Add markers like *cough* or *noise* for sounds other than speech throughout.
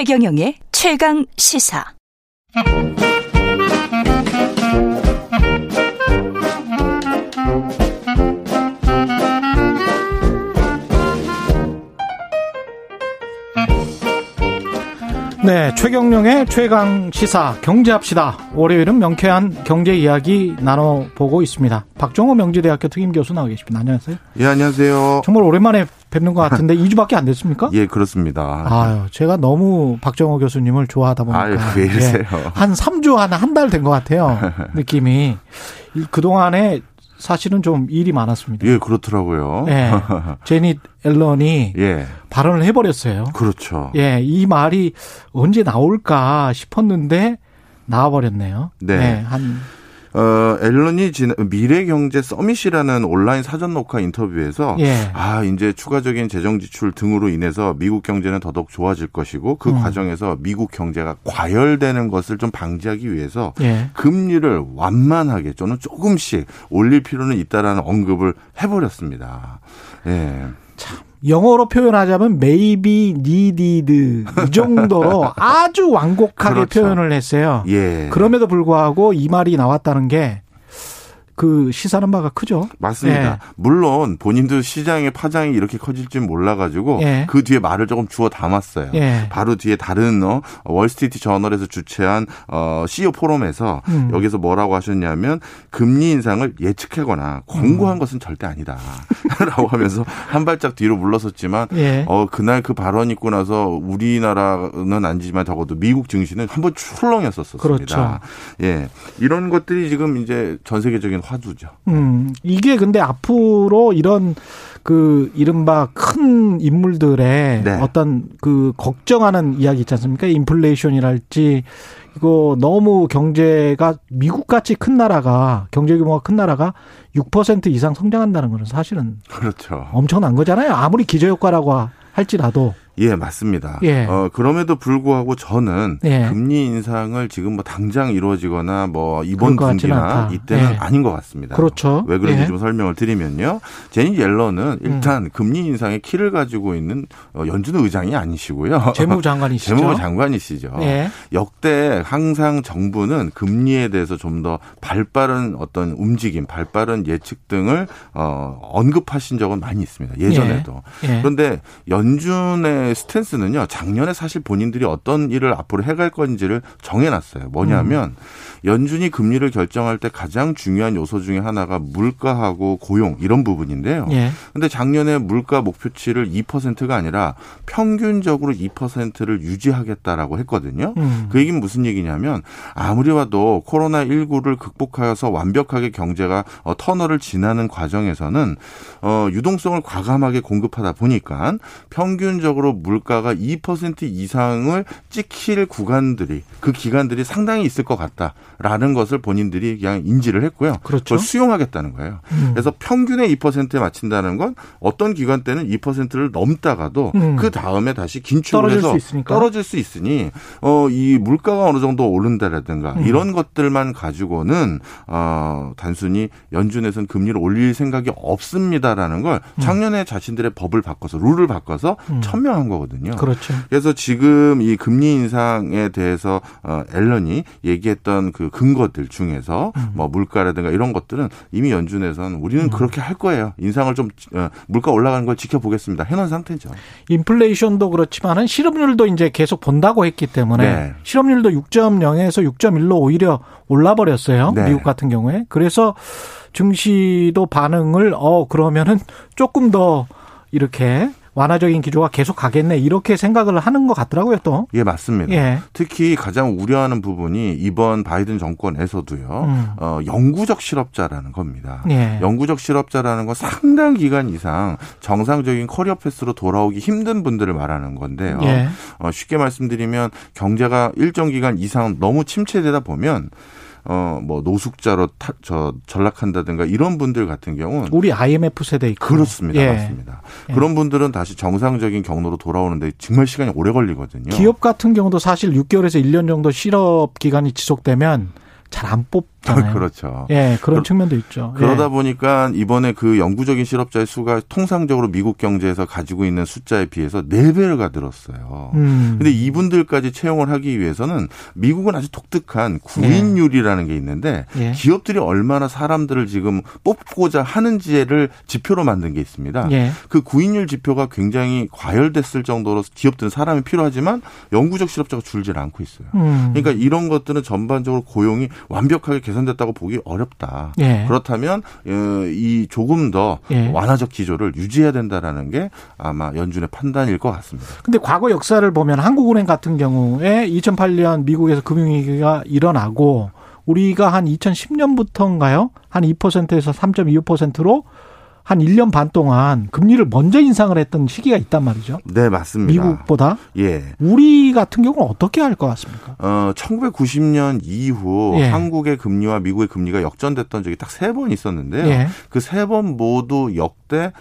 최경영의 최강 시사. 네, 최경령의 최강 시사 경제합시다. 월요일은 명쾌한 경제 이야기 나눠보고 있습니다. 박종호 명지대학교 특임 교수 나와 계십니다. 안녕하세요. 예, 안녕하세요. 정말 오랜만에 뵙는 것 같은데 2주밖에 안 됐습니까? *laughs* 예, 그렇습니다. 아유, 제가 너무 박정호 교수님을 좋아하다 보니까 아유, 왜 이러세요? 예, 한 3주 한한달 된 것 같아요. *laughs* 느낌이 그동안에 사실은 좀 일이 많았습니다. 예, 그렇더라고요. 예. *laughs* 제닛 앨런이 예. 발언을 해버렸어요. 그렇죠. 예, 이 말이 언제 나올까 싶었는데 나와버렸네요. 네. 예, 한 어, 앨런이 지난 미래경제 서밋이라는 온라인 사전 녹화 인터뷰에서 예. 아, 이제 추가적인 재정 지출 등으로 인해서 미국 경제는 더더욱 좋아질 것이고 그 음. 과정에서 미국 경제가 과열되는 것을 좀 방지하기 위해서 예. 금리를 완만하게 또는 조금씩 올릴 필요는 있다라는 언급을 해버렸습니다. 예. 영어로 표현하자면 maybe needed 이 정도로 *laughs* 아주 완곡하게 그렇죠. 표현을 했어요. 예. 그럼에도 불구하고 이 말이 나왔다는 게 그 시사는 바가 크죠. 맞습니다. 예. 물론 본인도 시장의 파장이 이렇게 커질 줄 몰라가지고 예. 그 뒤에 말을 조금 주워 담았어요. 예. 바로 뒤에 다른 어, 월스트리트 저널에서 주최한 어, CEO 포럼에서 음. 여기서 뭐라고 하셨냐면 금리 인상을 예측하거나 권고한 것은 절대 아니다.라고 *laughs* 하면서 한 발짝 뒤로 물러섰지만 예. 어 그날 그 발언 있고 나서 우리나라는 아니지만 적어도 미국 증시는 한번 출렁였었습니다. 그렇죠. 예, 이런 것들이 지금 이제 전 세계적인 화두죠. 음, 이게 근데 앞으로 이런 그 이른바 큰 인물들의 네. 어떤 그 걱정하는 이야기 있지 않습니까? 인플레이션이랄지 이거 너무 경제가 미국 같이 큰 나라가 경제 규모가 큰 나라가 6% 이상 성장한다는 것은 사실은 그렇죠. 엄청난 거잖아요. 아무리 기저 효과라고 할지라도 예, 맞습니다. 예. 어, 그럼에도 불구하고 저는 예. 금리 인상을 지금 뭐 당장 이루어지거나 뭐 이번 분기나. 이때는 예. 아닌 것 같습니다. 그렇죠. 왜 그런지 예. 음. 좀 설명을 드리면요. 제니 옐런은 일단 금리 인상의 키를 가지고 있는 어, 연준 의장이 아니시고요. *laughs* 재무장관이시죠. 재무 장관이시죠. 예. 역대 항상 정부는 금리에 대해서 좀 더 발빠른 어떤 움직임, 발빠른 예측 등을 어, 언급하신 적은 많이 있습니다. 예전에도. 예. 그런데 연준의 스탠스는요, 작년에 사실 본인들이 어떤 일을 앞으로 해갈 건지를 정해놨어요. 뭐냐면, 연준이 금리를 결정할 때 가장 중요한 요소 중에 하나가 물가하고 고용, 이런 부분인데요. 예. 근데 작년에 물가 목표치를 2%가 아니라 평균적으로 2%를 유지하겠다라고 했거든요. 음. 그 얘기는 무슨 얘기냐면 아무리 봐도 코로나 19를 극복하여서 완벽하게 경제가 어, 터널을 지나는 과정에서는 어, 유동성을 과감하게 공급하다 보니까 평균적으로 물가가 2% 이상을 찍힐 구간들이 그 기간들이 상당히 있을 것 같다라는 것을 본인들이 그냥 인지를 했고요. 그렇죠. 그걸 수용하겠다는 거예요. 음. 그래서 평균의 2%에 맞춘다는 건 어떤 기간 때는 2%를 넘다가도 음. 그 다음에 다시 긴축을 떨어질 해서 수 있으니까. 떨어질 수 있으니 어 이 물가가 어느 정도 오른다라든가 음. 이런 것들만 가지고는 어 단순히 연준에서는 금리를 올릴 생각이 없습니다라는 걸 음. 작년에 자신들의 법을 바꿔서 룰을 바꿔서 음. 천명 한 거거든요. 그렇죠. 그래서 지금 이 금리 인상에 대해서 어 앨런이 얘기했던 그 근거들 중에서 음. 뭐 물가라든가 이런 것들은 이미 연준에서는 우리는 그렇게 할 거예요. 인상을 좀 어, 물가 올라가는 걸 지켜보겠습니다. 해놓은 상태죠. 인플레이션도 그렇지만은 실업률도 이제 계속 본다고 했기 때문에 네. 실업률도 6.0에서 6.1로 오히려 올라 버렸어요. 네. 미국 같은 경우에. 그래서 증시도 반응을 어 그러면은 조금 더 이렇게 완화적인 기조가 계속 가겠네 이렇게 생각을 하는 것 같더라고요 또. 예, 맞습니다. 예. 특히 가장 우려하는 부분이 이번 바이든 정권에서도요. 음. 어, 영구적 실업자라는 겁니다. 예. 영구적 실업자라는 건 상당 기간 이상 정상적인 커리어 패스로 돌아오기 힘든 분들을 말하는 건데요. 예. 어, 쉽게 말씀드리면 경제가 일정 기간 이상 너무 침체되다 보면 어, 뭐 노숙자로 타, 저 전락한다든가 이런 분들 같은 경우는 우리 IMF 세대 있고. 그렇습니다. 예. 맞습니다. 예. 그런 분들은 다시 정상적인 경로로 돌아오는데 정말 시간이 오래 걸리거든요. 기업 같은 경우도 사실 6개월에서 1년 정도 실업 기간이 지속되면 잘 안 잖아요. *laughs* 그렇죠. 예, 그런 그, 측면도 있죠. 그러다 예. 보니까 이번에 그 영구적인 실업자의 수가 통상적으로 미국 경제에서 가지고 있는 숫자에 비해서 4배가 늘었어요. 음. 근데 이분들까지 채용을 하기 위해서는 미국은 아주 독특한 구인율이라는 예. 게 있는데 예. 기업들이 얼마나 사람들을 지금 뽑고자 하는지를 지표로 만든 게 있습니다. 예. 그 구인율 지표가 굉장히 과열됐을 정도로 기업들은 사람이 필요하지만 영구적 실업자가 줄질 않고 있어요. 음. 그러니까 이런 것들은 전반적으로 고용이 완벽하게 개선됐다고 보기 어렵다. 예. 그렇다면 어, 이 조금 더 예. 완화적 기조를 유지해야 된다라는 게 아마 연준의 판단일 것 같습니다. 근데 과거 역사를 보면 한국은행 같은 경우에 2008년 미국에서 금융위기가 일어나고 우리가 한 2010년부터인가요? 한 2%에서 3.25%로 한 1년 반 동안 금리를 먼저 인상을 했던 시기가 있단 말이죠. 네, 맞습니다. 미국보다. 예. 우리 같은 경우는 어떻게 할 것 같습니까? 어, 1990년 이후 예. 한국의 금리와 미국의 금리가 역전됐던 적이 딱 세 번 있었는데요. 예. 그세 번 모두 역대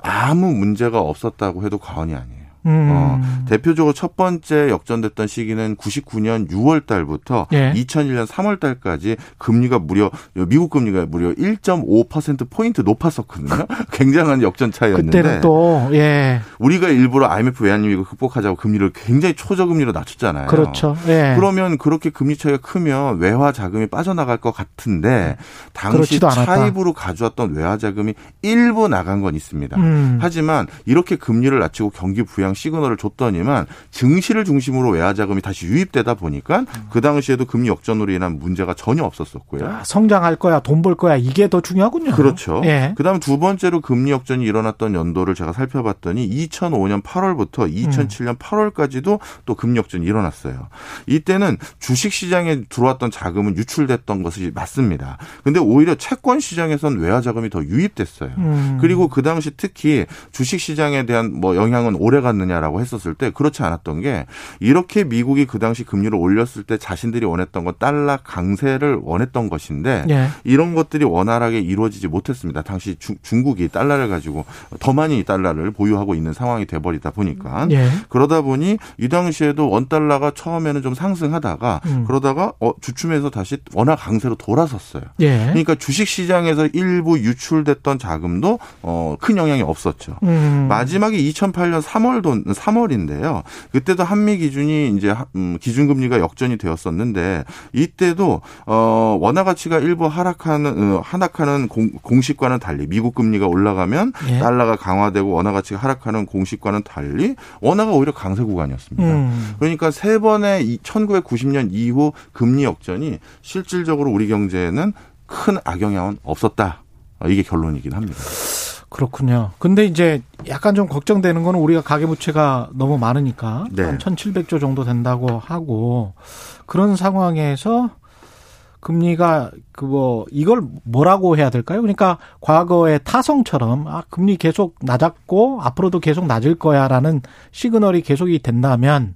아무 문제가 없었다고 해도 과언이 아니에요. 음. 어, 대표적으로 첫 번째 역전됐던 시기는 99년 6월 달부터 예. 2001년 3월 달까지 금리가 무려 미국 금리가 무려 1.5% 포인트 높았었거든요. *laughs* 굉장한 역전 차이였는데 그때는 또 예. 우리가 일부러 IMF 외환위기 극복하자고 금리를 굉장히 초저금리로 낮췄잖아요. 그렇죠. 예. 그러면 그렇게 금리 차이가 크면 외화 자금이 빠져나갈 것 같은데 당시 차입으로 가져왔던 외화 자금이 일부 나간 건 있습니다. 음. 하지만 이렇게 금리를 낮추고 경기 부양 그냥 시그널을 줬더니만 증시를 중심으로 외화 자금이 다시 유입되다 보니까 그 당시에도 금리 역전으로 인한 문제가 전혀 없었었고요. 아, 성장할 거야, 돈 벌 거야 이게 더 중요하군요. 그렇죠. 예. 그다음 두 번째로 금리 역전이 일어났던 연도를 제가 살펴봤더니 2005년 8월부터 2007년 음. 8월까지도 또 금리 역전이 일어났어요. 이때는 주식 시장에 들어왔던 자금은 유출됐던 것이 맞습니다. 근데 오히려 채권 시장에선 외화 자금이 더 유입됐어요. 음. 그리고 그 당시 특히 주식 시장에 대한 뭐 영향은 오래 갔는 않느냐라고 했었을 때 그렇지 않았던 게 이렇게 미국이 그 당시 금리를 올렸을 때 자신들이 원했던 건 달러 강세를 원했던 것인데 예. 이런 것들이 원활하게 이루어지지 못했습니다. 당시 주, 중국이 달러를 가지고 더 많이 달러를 보유하고 있는 상황이 돼버리다 보니까 예. 그러다 보니 이 당시에도 원 달러가 처음에는 좀 상승하다가 음. 그러다가 어, 주춤해서 다시 원화 강세로 돌아섰어요. 예. 그러니까 주식 시장에서 일부 유출됐던 자금도 어, 큰 영향이 없었죠. 음. 마지막에 2008년 3월 도 3월인데요. 그때도 한미 기준이 이제 음, 기준금리가 역전이 되었었는데 이때도 어 원화 가치가 일부 하락하는 어, 하락하는 공, 공식과는 달리 미국 금리가 올라가면 예. 달러가 강화되고 원화 가치가 하락하는 공식과는 달리 원화가 오히려 강세 구간이었습니다. 음. 그러니까 세 번의 1990년 이후 금리 역전이 실질적으로 우리 경제에는 큰 악영향은 없었다. 이게 결론이긴 합니다. 그렇군요. 근데 이제 약간 좀 걱정되는 거는 우리가 가계부채가 너무 많으니까 네. 한 1,700조 정도 된다고 하고 그런 상황에서 금리가 그 뭐 이걸 뭐라고 해야 될까요? 그러니까 과거의 타성처럼 아 금리 계속 낮았고 앞으로도 계속 낮을 거야라는 시그널이 계속이 된다면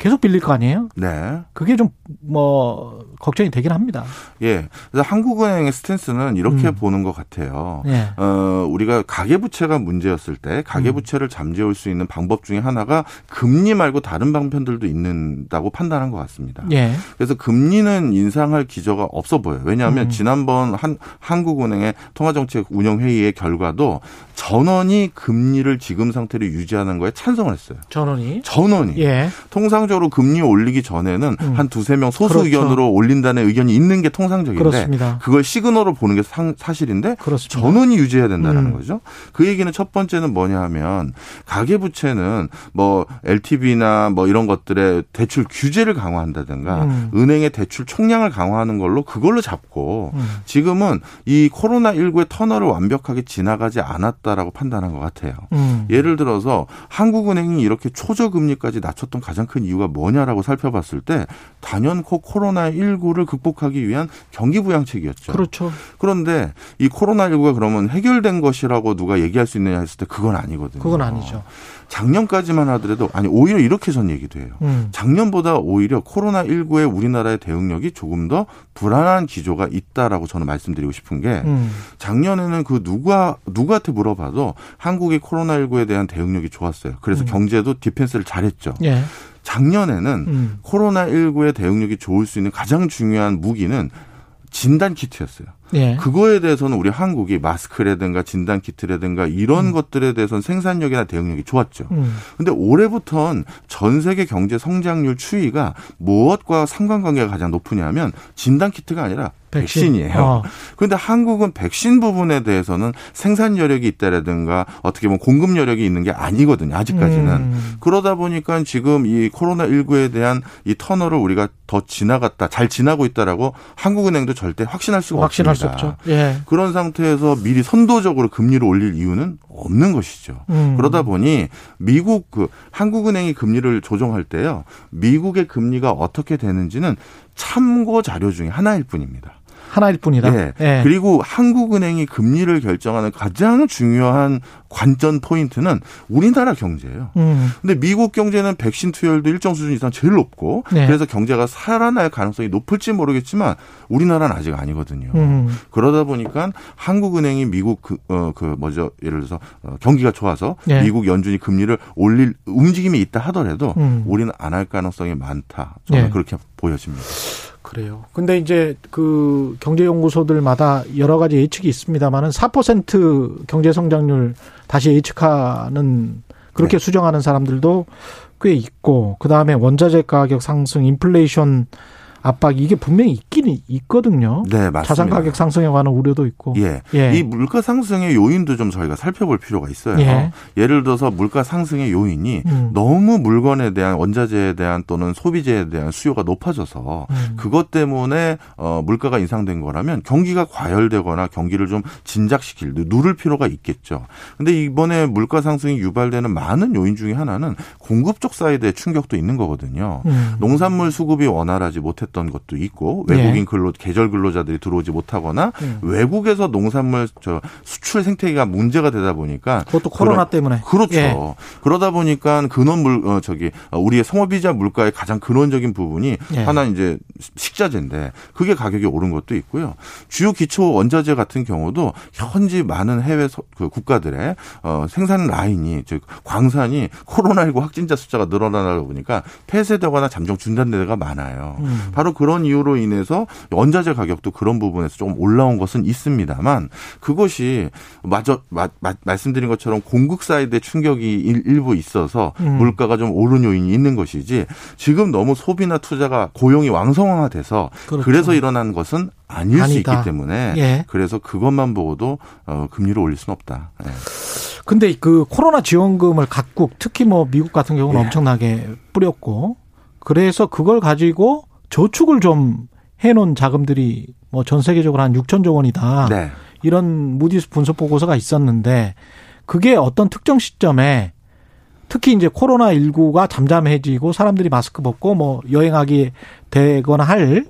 계속 빌릴 거 아니에요? 네. 그게 좀 뭐 걱정이 되긴 합니다. 예. 그래서 한국은행의 스탠스는 이렇게 음. 보는 것 같아요. 예. 어, 우리가 가계부채가 문제였을 때 가계부채를 음. 잠재울 수 있는 방법 중에 하나가 금리 말고 다른 방편들도 있는다고 판단한 것 같습니다. 예. 그래서 금리는 인상할 기저가 없어 보여요. 왜냐하면 음. 지난번 한 한국은행의 통화정책 운영회의의 결과도 전원이 금리를 지금 상태로 유지하는 거에 찬성을 했어요. 전원이? 전원이. 예. 통상적으로 금리 올리기 전에는 음. 한 두세 명 소수 그렇죠. 의견으로 올린다는 의견이 있는 게 통상적인데 그렇습니다. 그걸 시그널로 보는 게 상, 사실인데 그렇습니다. 전원이 유지해야 된다는 음. 거죠. 그 얘기는 첫 번째는 뭐냐 하면 가계 부채는 뭐 LTV나 뭐 이런 것들의 대출 규제를 강화한다든가 음. 은행의 대출 총량을 강화하는 걸로 그걸로 잡고 음. 지금은 이 코로나 19의 터널을 완벽하게 지나가지 않았다 있다라고 판단한 것 같아요. 음. 예를 들어서 한국은행이 이렇게 초저금리까지 낮췄던 가장 큰 이유가 뭐냐라고 살펴봤을 때 단연코 코로나19를 극복하기 위한 경기부양책이었죠. 그렇죠. 그런데 이 코로나19가 그러면 해결된 것이라고 누가 얘기할 수 있느냐 했을 때 그건 아니거든요. 그건 아니죠. 작년까지만 하더라도 아니 오히려 이렇게 전 얘기도 해요. 음. 작년보다 오히려 코로나 19의 우리나라의 대응력이 조금 더 불안한 기조가 있다라고 저는 말씀드리고 싶은 게 음. 작년에는 그 누가 누구한테 물어봐도 한국의 코로나 19에 대한 대응력이 좋았어요. 그래서 음. 경제도 디펜스를 잘했죠. 예. 작년에는 음. 코로나 19의 대응력이 좋을 수 있는 가장 중요한 무기는 진단 키트였어요. 예. 그거에 대해서는 우리 한국이 마스크라든가 진단 키트라든가 이런 음. 것들에 대해서는 생산력이나 대응력이 좋았죠. 음. 근데 올해부터는 전 세계 경제 성장률 추이가 무엇과 상관관계가 가장 높으냐면 진단 키트가 아니라 백신. 이에요 어. 그런데 한국은 백신 부분에 대해서는 생산 여력이 있다라든가 어떻게 보면 공급 여력이 있는 게 아니거든요. 아직까지는. 음. 그러다 보니까 지금 이 코로나 19에 대한 이 터널을 우리가 더 지나갔다, 잘 지나고 있다라고 한국은행도 절대 확신할 수가 확신할 없습니다. 수 없죠. 예. 그런 상태에서 미리 선도적으로 금리를 올릴 이유는 없는 것이죠. 음. 그러다 보니 미국 그 한국은행이 금리를 조정할 때요. 미국의 금리가 어떻게 되는지는 참고 자료 중에 하나일 뿐입니다. 하나일 뿐이다. 네. 네. 그리고 한국은행이 금리를 결정하는 가장 중요한 관전 포인트는 우리나라 경제예요. 음. 근데 미국 경제는 백신 투여율도 일정 수준 이상 제일 높고 네. 그래서 경제가 살아날 가능성이 높을지 모르겠지만 우리나라는 아직 아니거든요. 음. 그러다 보니까 한국은행이 미국 그, 어, 그 뭐죠 예를 들어서 어, 경기가 좋아서 네. 미국 연준이 금리를 올릴 움직임이 있다 하더라도 음. 우리는 안 할 가능성이 많다. 저는 네. 그렇게 보여집니다. 그래요. 근데 이제 그 경제연구소들마다 여러 가지 예측이 있습니다만은 4% 경제 성장률 다시 예측하는 그렇게 네. 수정하는 사람들도 꽤 있고 그 다음에 원자재 가격 상승, 인플레이션 압박 이게 분명히 있긴 있거든요. 네, 맞습니다. 자산 가격 상승에 관한 우려도 있고. 예. 예. 이 물가 상승의 요인도 좀 저희가 살펴볼 필요가 있어요. 예. 예를 들어서 물가 상승의 요인이 음. 너무 물건에 대한 원자재에 대한 또는 소비재에 대한 수요가 높아져서 음. 그것 때문에 어 물가가 인상된 거라면 경기가 과열되거나 경기를 좀 진작시킬 누를 필요가 있겠죠. 근데 이번에 물가 상승이 유발되는 많은 요인 중에 하나는 공급 쪽 사이드의 충격도 있는 거거든요. 음. 농산물 수급이 원활하지 못했 못했던 것도 있고 외국인 예. 근로 계절 근로자들이 들어오지 못하거나 음. 외국에서 농산물 저 수출 생태계가 문제가 되다 보니까 그것도 코로나 그런, 때문에 그렇죠. 예. 그러다 보니까 근원 물 어, 저기 어, 우리의 성업이자 물가의 가장 근원적인 부분이 예. 하나 이제 식자재인데 그게 가격이 오른 것도 있고요. 주요 기초 원자재 같은 경우도 현지 많은 해외 서, 그 국가들의 어, 생산 라인이 즉 광산이 코로나19 확진자 숫자가 늘어나다 보니까 폐쇄되거나 잠정 중단되는 데가 많아요. 음. 바로 그런 이유로 인해서 원자재 가격도 그런 부분에서 조금 올라온 것은 있습니다만 그것이 마저 마, 마, 말씀드린 것처럼 공급 사이드에 충격이 일, 부 있어서 음. 물가가 좀 오른 요인이 있는 것이지 지금 너무 소비나 투자가 고용이 왕성화돼서 그렇죠. 그래서 일어난 것은 아닐 아니다. 수 있기 때문에 예. 그래서 그것만 보고도 어, 금리를 올릴 수는 없다. 예. 근데 그 코로나 지원금을 각국 특히 뭐 미국 같은 경우는 예. 엄청나게 뿌렸고 그래서 그걸 가지고 저축을 좀 해놓은 자금들이 뭐 전 세계적으로 한 6천조 원이다. 네. 이런 무디스 분석 보고서가 있었는데 그게 어떤 특정 시점에 특히 이제 코로나 19가 잠잠해지고 사람들이 마스크 벗고 뭐 여행하기 되거나 할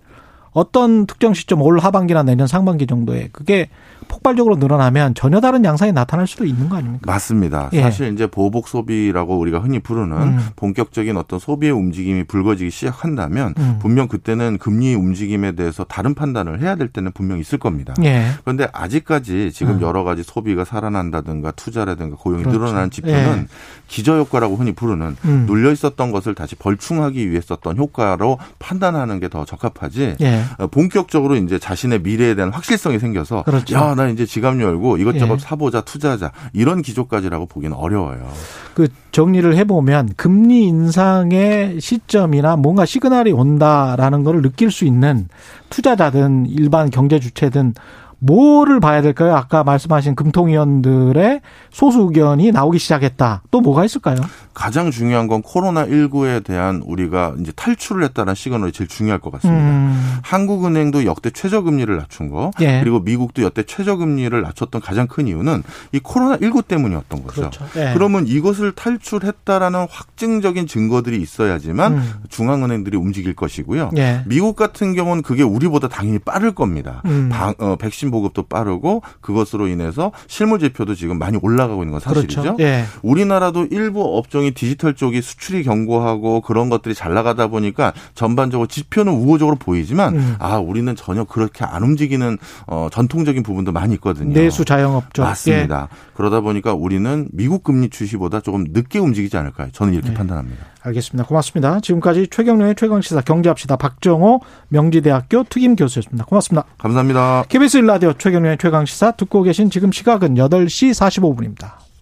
어떤 특정 시점 올 하반기나 내년 상반기 정도에 그게 폭발적으로 늘어나면 전혀 다른 양상이 나타날 수도 있는 거 아닙니까? 맞습니다. 예. 사실 이제 보복 소비라고 우리가 흔히 부르는 음. 본격적인 어떤 소비의 움직임이 불거지기 시작한다면 음. 분명 그때는 금리 움직임에 대해서 다른 판단을 해야 될 때는 분명 있을 겁니다. 예. 그런데 아직까지 지금 음. 여러 가지 소비가 살아난다든가 투자라든가 고용이 그렇죠. 늘어나는 지표는 예. 기저효과라고 흔히 부르는 음. 눌려 있었던 것을 다시 벌충하기 위해 썼던 효과로 판단하는 게 더 적합하지 예. 어, 본격적으로 이제 자신의 미래에 대한 확실성이 생겨서 그렇죠. 야, 나 이제 지갑 열고 이것저것 예. 사보자, 투자하자 이런 기조까지라고 보기는 어려워요. 그 정리를 해 보면 금리 인상의 시점이나 뭔가 시그널이 온다라는 걸 느낄 수 있는 투자자든 일반 경제 주체든 뭐를 봐야 될까요? 아까 말씀하신 금통위원들의 소수 의견이 나오기 시작했다. 또 뭐가 있을까요? 가장 중요한 건 코로나 19에 대한 우리가 이제 탈출을 했다는 시그널이 제일 중요할 것 같습니다. 음. 한국은행도 역대 최저금리를 낮춘 거, 예. 그리고 미국도 역대 최저금리를 낮췄던 가장 큰 이유는 이 코로나 19 때문이었던 거죠. 그렇죠. 예. 그러면 이것을 탈출했다라는 확증적인 증거들이 있어야지만 음. 중앙은행들이 움직일 것이고요. 예. 미국 같은 경우는 그게 우리보다 당연히 빠를 겁니다. 음. 방, 어, 백신 보급도 빠르고 그것으로 인해서 실물 지표도 지금 많이 올라가고 있는 건 사실이죠. 그렇죠. 예. 우리나라도 일부 업종 일종의 디지털 쪽이 수출이 견고하고 그런 것들이 잘 나가다 보니까 전반적으로 지표는 우호적으로 보이지만 음. 아 우리는 전혀 그렇게 안 움직이는 어, 전통적인 부분도 많이 있거든요. 내수 자영업죠. 맞습니다. 예. 그러다 보니까 우리는 미국 금리 추시보다 조금 늦게 움직이지 않을까요? 저는 이렇게 네. 판단합니다. 알겠습니다. 고맙습니다. 지금까지 최경련의 최강시사 경제합시다 박정호 명지대학교 특임 교수였습니다. 고맙습니다. 감사합니다. KBS 일라디오 최경련의 최강시사 듣고 계신 지금 시각은 8시 45분입니다.